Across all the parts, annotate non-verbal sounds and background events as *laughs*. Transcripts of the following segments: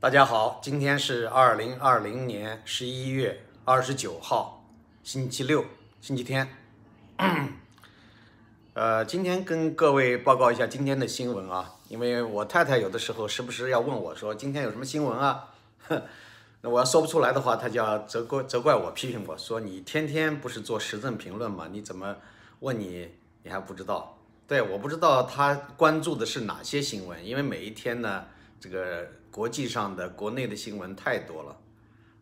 大家好，今天是二零二零年十一月二十九号，星期六，星期天。*clears throat* 呃，今天跟各位报告一下今天的新闻啊，因为我太太有的时候时不时要问我说今天有什么新闻啊，*laughs* 那我要说不出来的话，她就要责怪责怪我，批评我说你天天不是做时政评论吗？你怎么问你你还不知道？对，我不知道她关注的是哪些新闻，因为每一天呢，这个国际上的、国内的新闻太多了。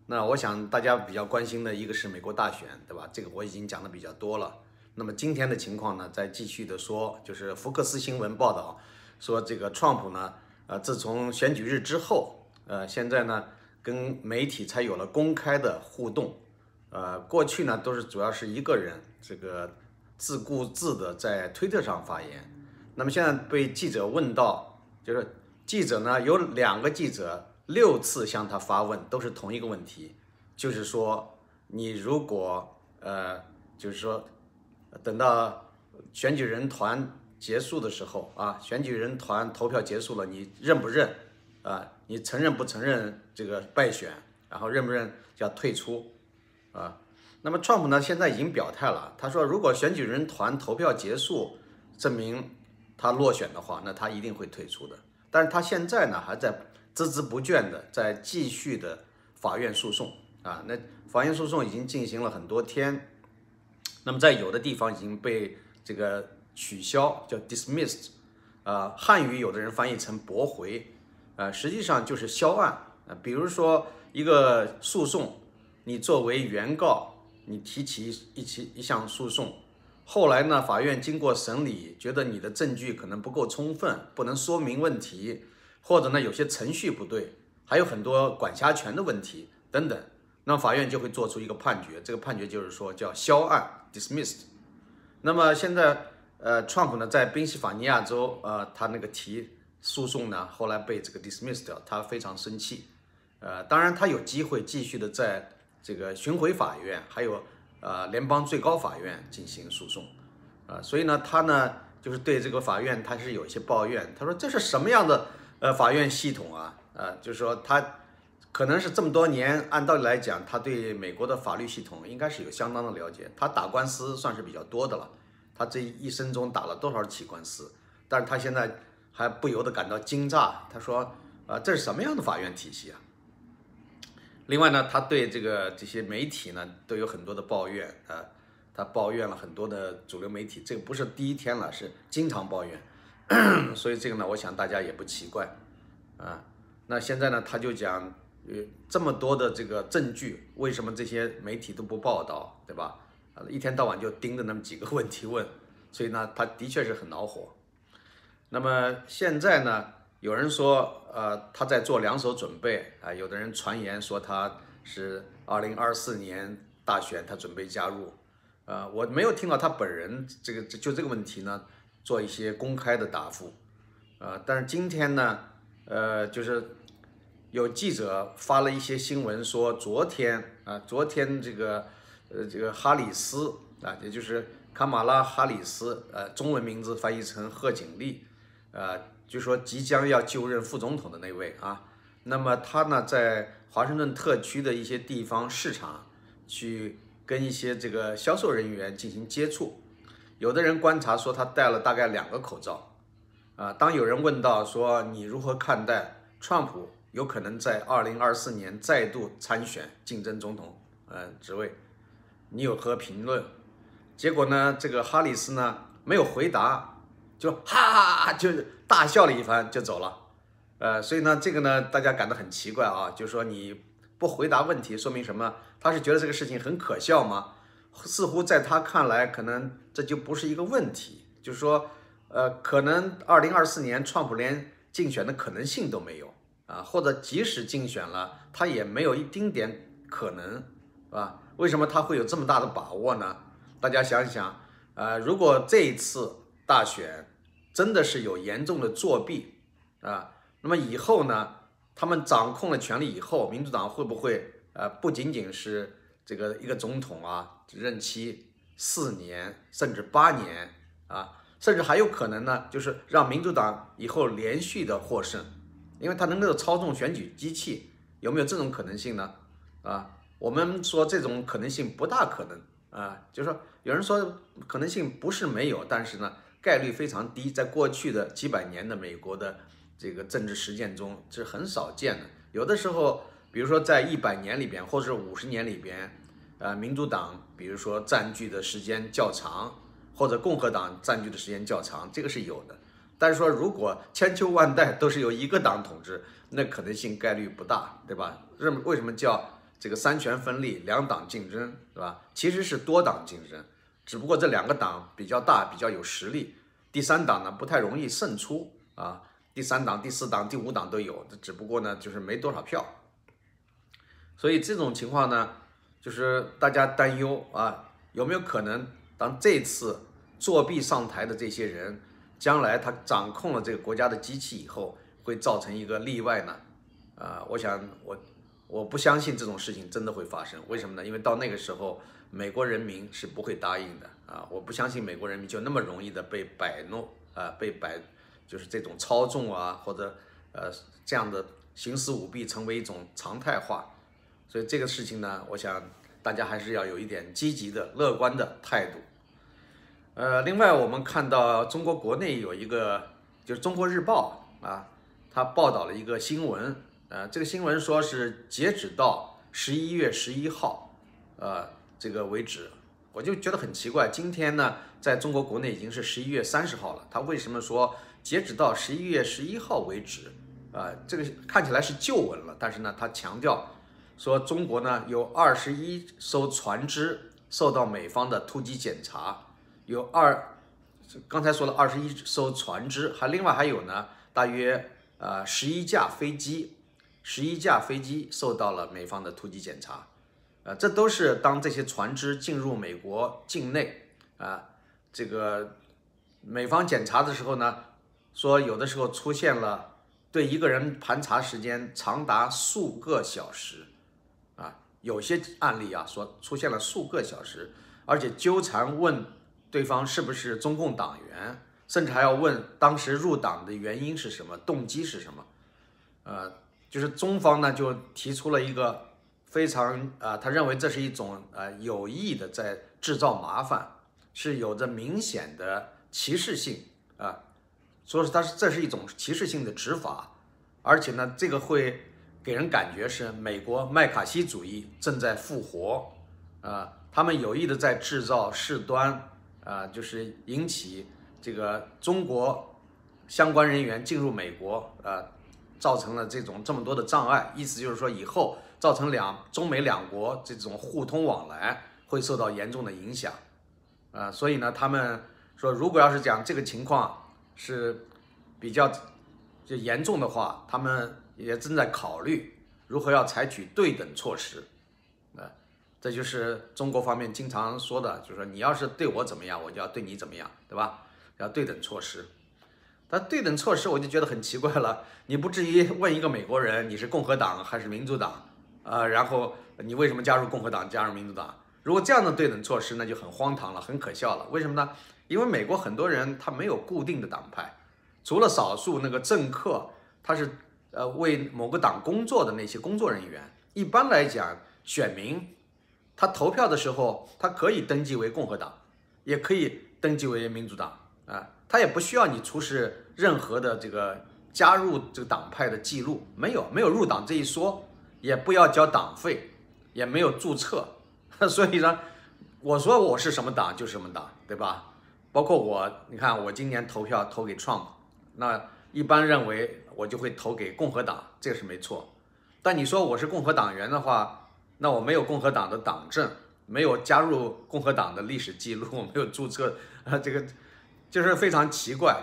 那我想大家比较关心的一个是美国大选，对吧？这个我已经讲的比较多了。那么今天的情况呢，再继续的说，就是福克斯新闻报道说，这个川普呢，呃，自从选举日之后，呃，现在呢，跟媒体才有了公开的互动，呃，过去呢都是主要是一个人这个自顾自的在推特上发言，那么现在被记者问到，就是记者呢有两个记者六次向他发问，都是同一个问题，就是说你如果呃，就是说。等到选举人团结束的时候啊，选举人团投票结束了，你认不认啊？你承认不承认这个败选？然后认不认要退出啊？那么川普呢，现在已经表态了，他说如果选举人团投票结束证明他落选的话，那他一定会退出的。但是他现在呢，还在孜孜不倦的在继续的法院诉讼啊。那法院诉讼已经进行了很多天。那么在有的地方已经被这个取消，叫 dismissed，啊，汉语有的人翻译成驳回，啊，实际上就是销案啊。比如说一个诉讼，你作为原告，你提起一起一项诉讼，后来呢，法院经过审理，觉得你的证据可能不够充分，不能说明问题，或者呢有些程序不对，还有很多管辖权的问题等等。那法院就会做出一个判决，这个判决就是说叫销案 （dismissed）。那么现在，呃，川普呢在宾夕法尼亚州，呃，他那个提诉讼呢，后来被这个 dismissed 掉，他非常生气。呃，当然他有机会继续的在这个巡回法院，还有呃联邦最高法院进行诉讼。啊，所以呢，他呢就是对这个法院他是有一些抱怨，他说这是什么样的呃法院系统啊？呃，就是说他。可能是这么多年，按道理来讲，他对美国的法律系统应该是有相当的了解。他打官司算是比较多的了，他这一生中打了多少起官司？但是他现在还不由得感到惊诧。他说：“啊，这是什么样的法院体系啊？”另外呢，他对这个这些媒体呢都有很多的抱怨啊，他抱怨了很多的主流媒体，这个不是第一天了，是经常抱怨。*clears throat* 所以这个呢，我想大家也不奇怪啊。那现在呢，他就讲。呃，这么多的这个证据，为什么这些媒体都不报道，对吧？啊，一天到晚就盯着那么几个问题问，所以呢，他的确是很恼火。那么现在呢，有人说，呃，他在做两手准备啊，有的人传言说他是二零二四年大选，他准备加入。呃，我没有听到他本人这个就这个问题呢做一些公开的答复。呃，但是今天呢，呃，就是。有记者发了一些新闻，说昨天啊，昨天这个，呃，这个哈里斯啊，也就是卡马拉哈里斯，呃，中文名字翻译成贺锦丽，呃，就说即将要就任副总统的那位啊，那么他呢，在华盛顿特区的一些地方市场去跟一些这个销售人员进行接触，有的人观察说他戴了大概两个口罩，啊，当有人问到说你如何看待川普？有可能在二零二四年再度参选竞争总统，呃，职位，你有何评论？结果呢，这个哈里斯呢没有回答，就哈哈哈就大笑了一番就走了，呃，所以呢，这个呢大家感到很奇怪啊，就是说你不回答问题，说明什么？他是觉得这个事情很可笑吗？似乎在他看来，可能这就不是一个问题，就是说，呃，可能二零二四年川普连竞选的可能性都没有。啊，或者即使竞选了，他也没有一丁点可能，是吧？为什么他会有这么大的把握呢？大家想想，呃，如果这一次大选真的是有严重的作弊啊，那么以后呢，他们掌控了权力以后，民主党会不会呃，不仅仅是这个一个总统啊，任期四年甚至八年啊，甚至还有可能呢，就是让民主党以后连续的获胜。因为他能够操纵选举机器，有没有这种可能性呢？啊，我们说这种可能性不大可能啊，就是说有人说可能性不是没有，但是呢概率非常低，在过去的几百年的美国的这个政治实践中是很少见的。有的时候，比如说在一百年里边，或者五十年里边，呃，民主党比如说占据的时间较长，或者共和党占据的时间较长，这个是有的。但是说，如果千秋万代都是由一个党统治，那可能性概率不大，对吧？认为什么叫这个三权分立、两党竞争，对吧？其实是多党竞争，只不过这两个党比较大、比较有实力，第三党呢不太容易胜出啊。第三党、第四党、第五党都有，只不过呢就是没多少票。所以这种情况呢，就是大家担忧啊，有没有可能当这次作弊上台的这些人？将来他掌控了这个国家的机器以后，会造成一个例外呢？啊，我想我我不相信这种事情真的会发生。为什么呢？因为到那个时候，美国人民是不会答应的啊！我不相信美国人民就那么容易的被摆弄啊，被摆就是这种操纵啊，或者呃这样的行使舞弊成为一种常态化。所以这个事情呢，我想大家还是要有一点积极的、乐观的态度。呃，另外我们看到中国国内有一个，就是《中国日报》啊，它报道了一个新闻，呃，这个新闻说是截止到十一月十一号，呃，这个为止，我就觉得很奇怪，今天呢，在中国国内已经是十一月三十号了，他为什么说截止到十一月十一号为止？啊，这个看起来是旧闻了，但是呢，他强调说中国呢有二十一艘船只受到美方的突击检查。有二，刚才说了二十一艘船只，还另外还有呢，大约呃十一架飞机，十一架飞机受到了美方的突击检查，呃，这都是当这些船只进入美国境内啊，这个美方检查的时候呢，说有的时候出现了对一个人盘查时间长达数个小时，啊，有些案例啊说出现了数个小时，而且纠缠问。对方是不是中共党员，甚至还要问当时入党的原因是什么，动机是什么？呃，就是中方呢就提出了一个非常啊，他认为这是一种呃有意的在制造麻烦，是有着明显的歧视性啊，所以说是他是这是一种歧视性的执法，而且呢这个会给人感觉是美国麦卡锡主义正在复活啊，他们有意的在制造事端。啊，就是引起这个中国相关人员进入美国，呃，造成了这种这么多的障碍。意思就是说，以后造成两中美两国这种互通往来会受到严重的影响。啊，所以呢，他们说，如果要是讲这个情况是比较就严重的话，他们也正在考虑如何要采取对等措施。啊这就是中国方面经常说的，就是说你要是对我怎么样，我就要对你怎么样，对吧？要对等措施。但对等措施我就觉得很奇怪了，你不至于问一个美国人你是共和党还是民主党啊？然后你为什么加入共和党，加入民主党？如果这样的对等措施，那就很荒唐了，很可笑了。为什么呢？因为美国很多人他没有固定的党派，除了少数那个政客，他是呃为某个党工作的那些工作人员，一般来讲选民。他投票的时候，他可以登记为共和党，也可以登记为民主党，他也不需要你出示任何的这个加入这个党派的记录，没有没有入党这一说，也不要交党费，也没有注册，*laughs* 所以呢，我说我是什么党就是什么党，对吧？包括我，你看我今年投票投给 Trump，那一般认为我就会投给共和党，这个是没错，但你说我是共和党员的话。那我没有共和党的党证，没有加入共和党的历史记录，没有注册，啊，*laughs* 这个就是非常奇怪。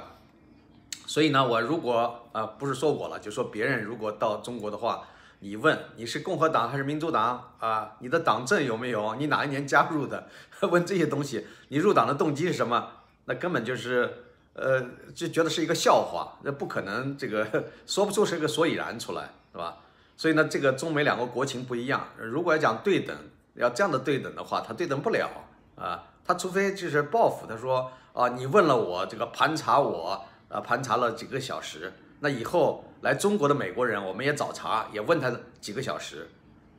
所以呢，我如果啊，不是说我了，就说别人如果到中国的话，你问你是共和党还是民主党啊？你的党证有没有？你哪一年加入的？*laughs* 问这些东西，你入党的动机是什么？那根本就是，呃，就觉得是一个笑话，那不可能，这个说不出是个所以然出来，是吧？所以呢，这个中美两个国情不一样。如果要讲对等，要这样的对等的话，他对等不了啊。他除非就是报复，他说啊，你问了我这个盘查我，啊盘查了几个小时，那以后来中国的美国人，我们也找茬，也问他几个小时，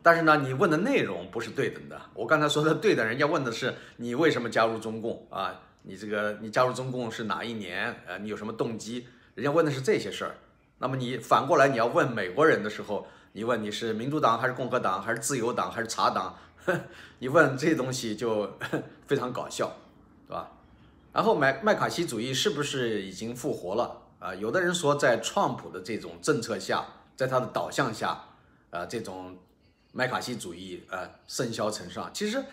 但是呢，你问的内容不是对等的。我刚才说的对的，人家问的是你为什么加入中共啊？你这个你加入中共是哪一年？呃，你有什么动机？人家问的是这些事儿。那么你反过来你要问美国人的时候，你问你是民主党还是共和党还是自由党还是茶党？*laughs* 你问这些东西就 *laughs* 非常搞笑，然后麦麦卡锡主义是不是已经复活了啊？有的人说，在创普的这种政策下，在他的导向下，啊，这种麦卡锡主义呃甚嚣尘上。其实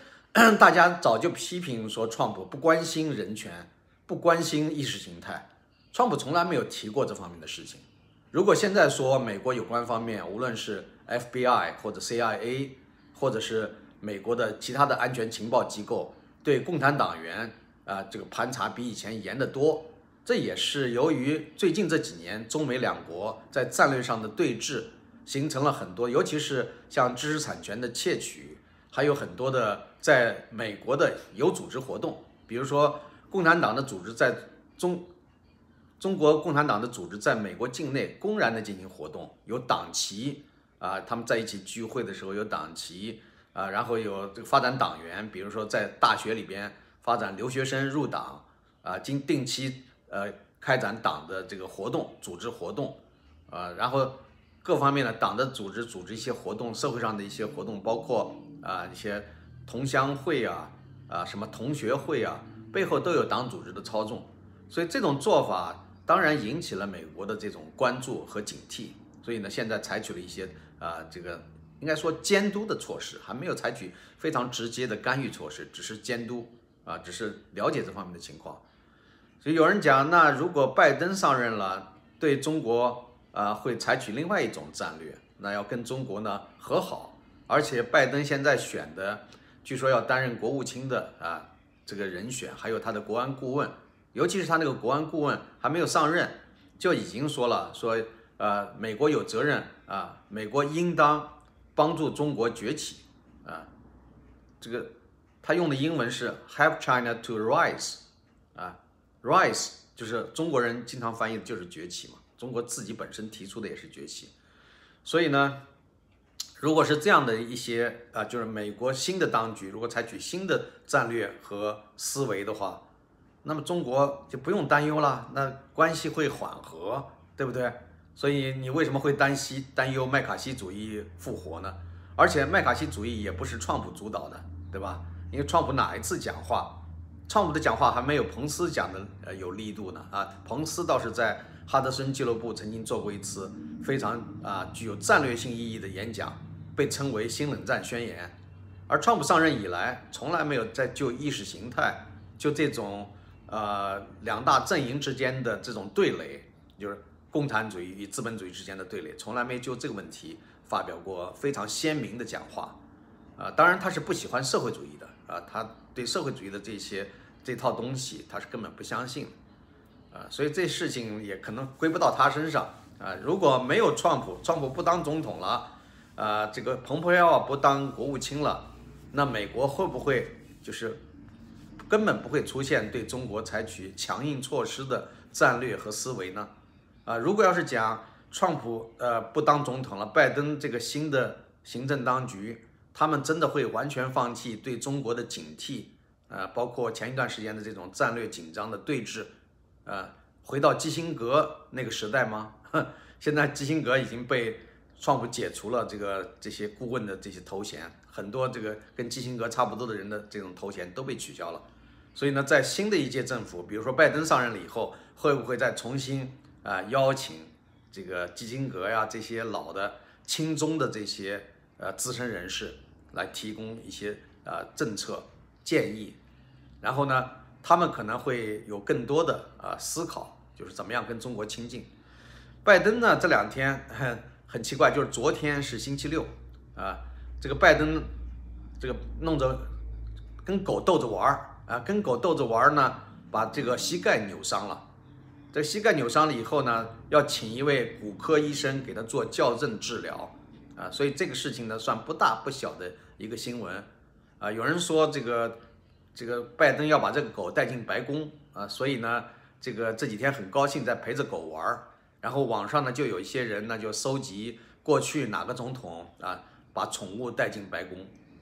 大家早就批评说，创普不关心人权，不关心意识形态。川普从来没有提过这方面的事情。如果现在说美国有关方面，无论是 FBI 或者 CIA，或者是美国的其他的安全情报机构对共产党员啊这个盘查比以前严得多，这也是由于最近这几年中美两国在战略上的对峙，形成了很多，尤其是像知识产权的窃取，还有很多的在美国的有组织活动，比如说共产党的组织在中中国共产党的组织在美国境内公然的进行活动，有党旗啊，他们在一起聚会的时候有党旗。啊，然后有这个发展党员，比如说在大学里边发展留学生入党，啊，经定期呃开展党的这个活动，组织活动，啊，然后各方面的党的组织组织一些活动，社会上的一些活动，包括啊一些同乡会啊，啊什么同学会啊，背后都有党组织的操纵，所以这种做法当然引起了美国的这种关注和警惕，所以呢，现在采取了一些啊这个。应该说监督的措施还没有采取非常直接的干预措施，只是监督啊，只是了解这方面的情况。所以有人讲，那如果拜登上任了，对中国啊会采取另外一种战略，那要跟中国呢和好。而且拜登现在选的，据说要担任国务卿的啊这个人选，还有他的国安顾问，尤其是他那个国安顾问还没有上任，就已经说了说呃美国有责任啊，美国应当。帮助中国崛起，啊，这个他用的英文是 help China to rise，啊，rise 就是中国人经常翻译的就是崛起嘛，中国自己本身提出的也是崛起，所以呢，如果是这样的一些啊，就是美国新的当局如果采取新的战略和思维的话，那么中国就不用担忧了，那关系会缓和，对不对？所以你为什么会担心担忧麦卡锡主义复活呢？而且麦卡锡主义也不是川普主导的，对吧？因为川普哪一次讲话，川普的讲话还没有彭斯讲的呃有力度呢啊！彭斯倒是在哈德森俱乐部曾经做过一次非常啊具有战略性意义的演讲，被称为新冷战宣言。而川普上任以来，从来没有在就意识形态，就这种呃两大阵营之间的这种对垒，就是。共产主义与资本主义之间的对垒，从来没就这个问题发表过非常鲜明的讲话，啊，当然他是不喜欢社会主义的，啊，他对社会主义的这些这套东西他是根本不相信，啊，所以这事情也可能归不到他身上，啊，如果没有川普，川普不当总统了，啊，这个蓬佩奥不当国务卿了，那美国会不会就是根本不会出现对中国采取强硬措施的战略和思维呢？啊，如果要是讲川普呃不当总统了，拜登这个新的行政当局，他们真的会完全放弃对中国的警惕，呃，包括前一段时间的这种战略紧张的对峙，呃，回到基辛格那个时代吗？*laughs* 现在基辛格已经被川普解除了这个这些顾问的这些头衔，很多这个跟基辛格差不多的人的这种头衔都被取消了，所以呢，在新的一届政府，比如说拜登上任了以后，会不会再重新？啊，邀请这个基辛格呀，这些老的亲中的这些呃资深人士来提供一些呃政策建议，然后呢，他们可能会有更多的啊思考，就是怎么样跟中国亲近。拜登呢这两天很很奇怪，就是昨天是星期六啊，这个拜登这个弄着跟狗逗着玩儿啊，跟狗逗着玩儿呢，把这个膝盖扭伤了。这膝盖扭伤了以后呢，要请一位骨科医生给他做校正治疗，啊，所以这个事情呢算不大不小的一个新闻，啊，有人说这个这个拜登要把这个狗带进白宫，啊，所以呢这个这几天很高兴在陪着狗玩儿，然后网上呢就有一些人呢就搜集过去哪个总统啊把宠物带进白宫，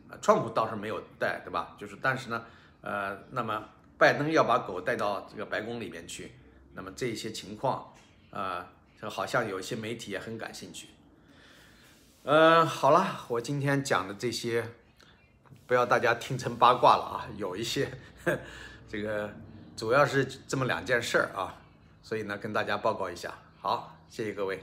啊，川普倒是没有带，对吧？就是但是呢，呃，那么拜登要把狗带到这个白宫里面去，那么这些情况，啊，这好像有些媒体也很感兴趣。嗯，好了，我今天讲的这些，不要大家听成八卦了啊，有一些 *laughs* 这个主要是这么两件事儿啊，所以呢跟大家报告一下。好，谢谢各位。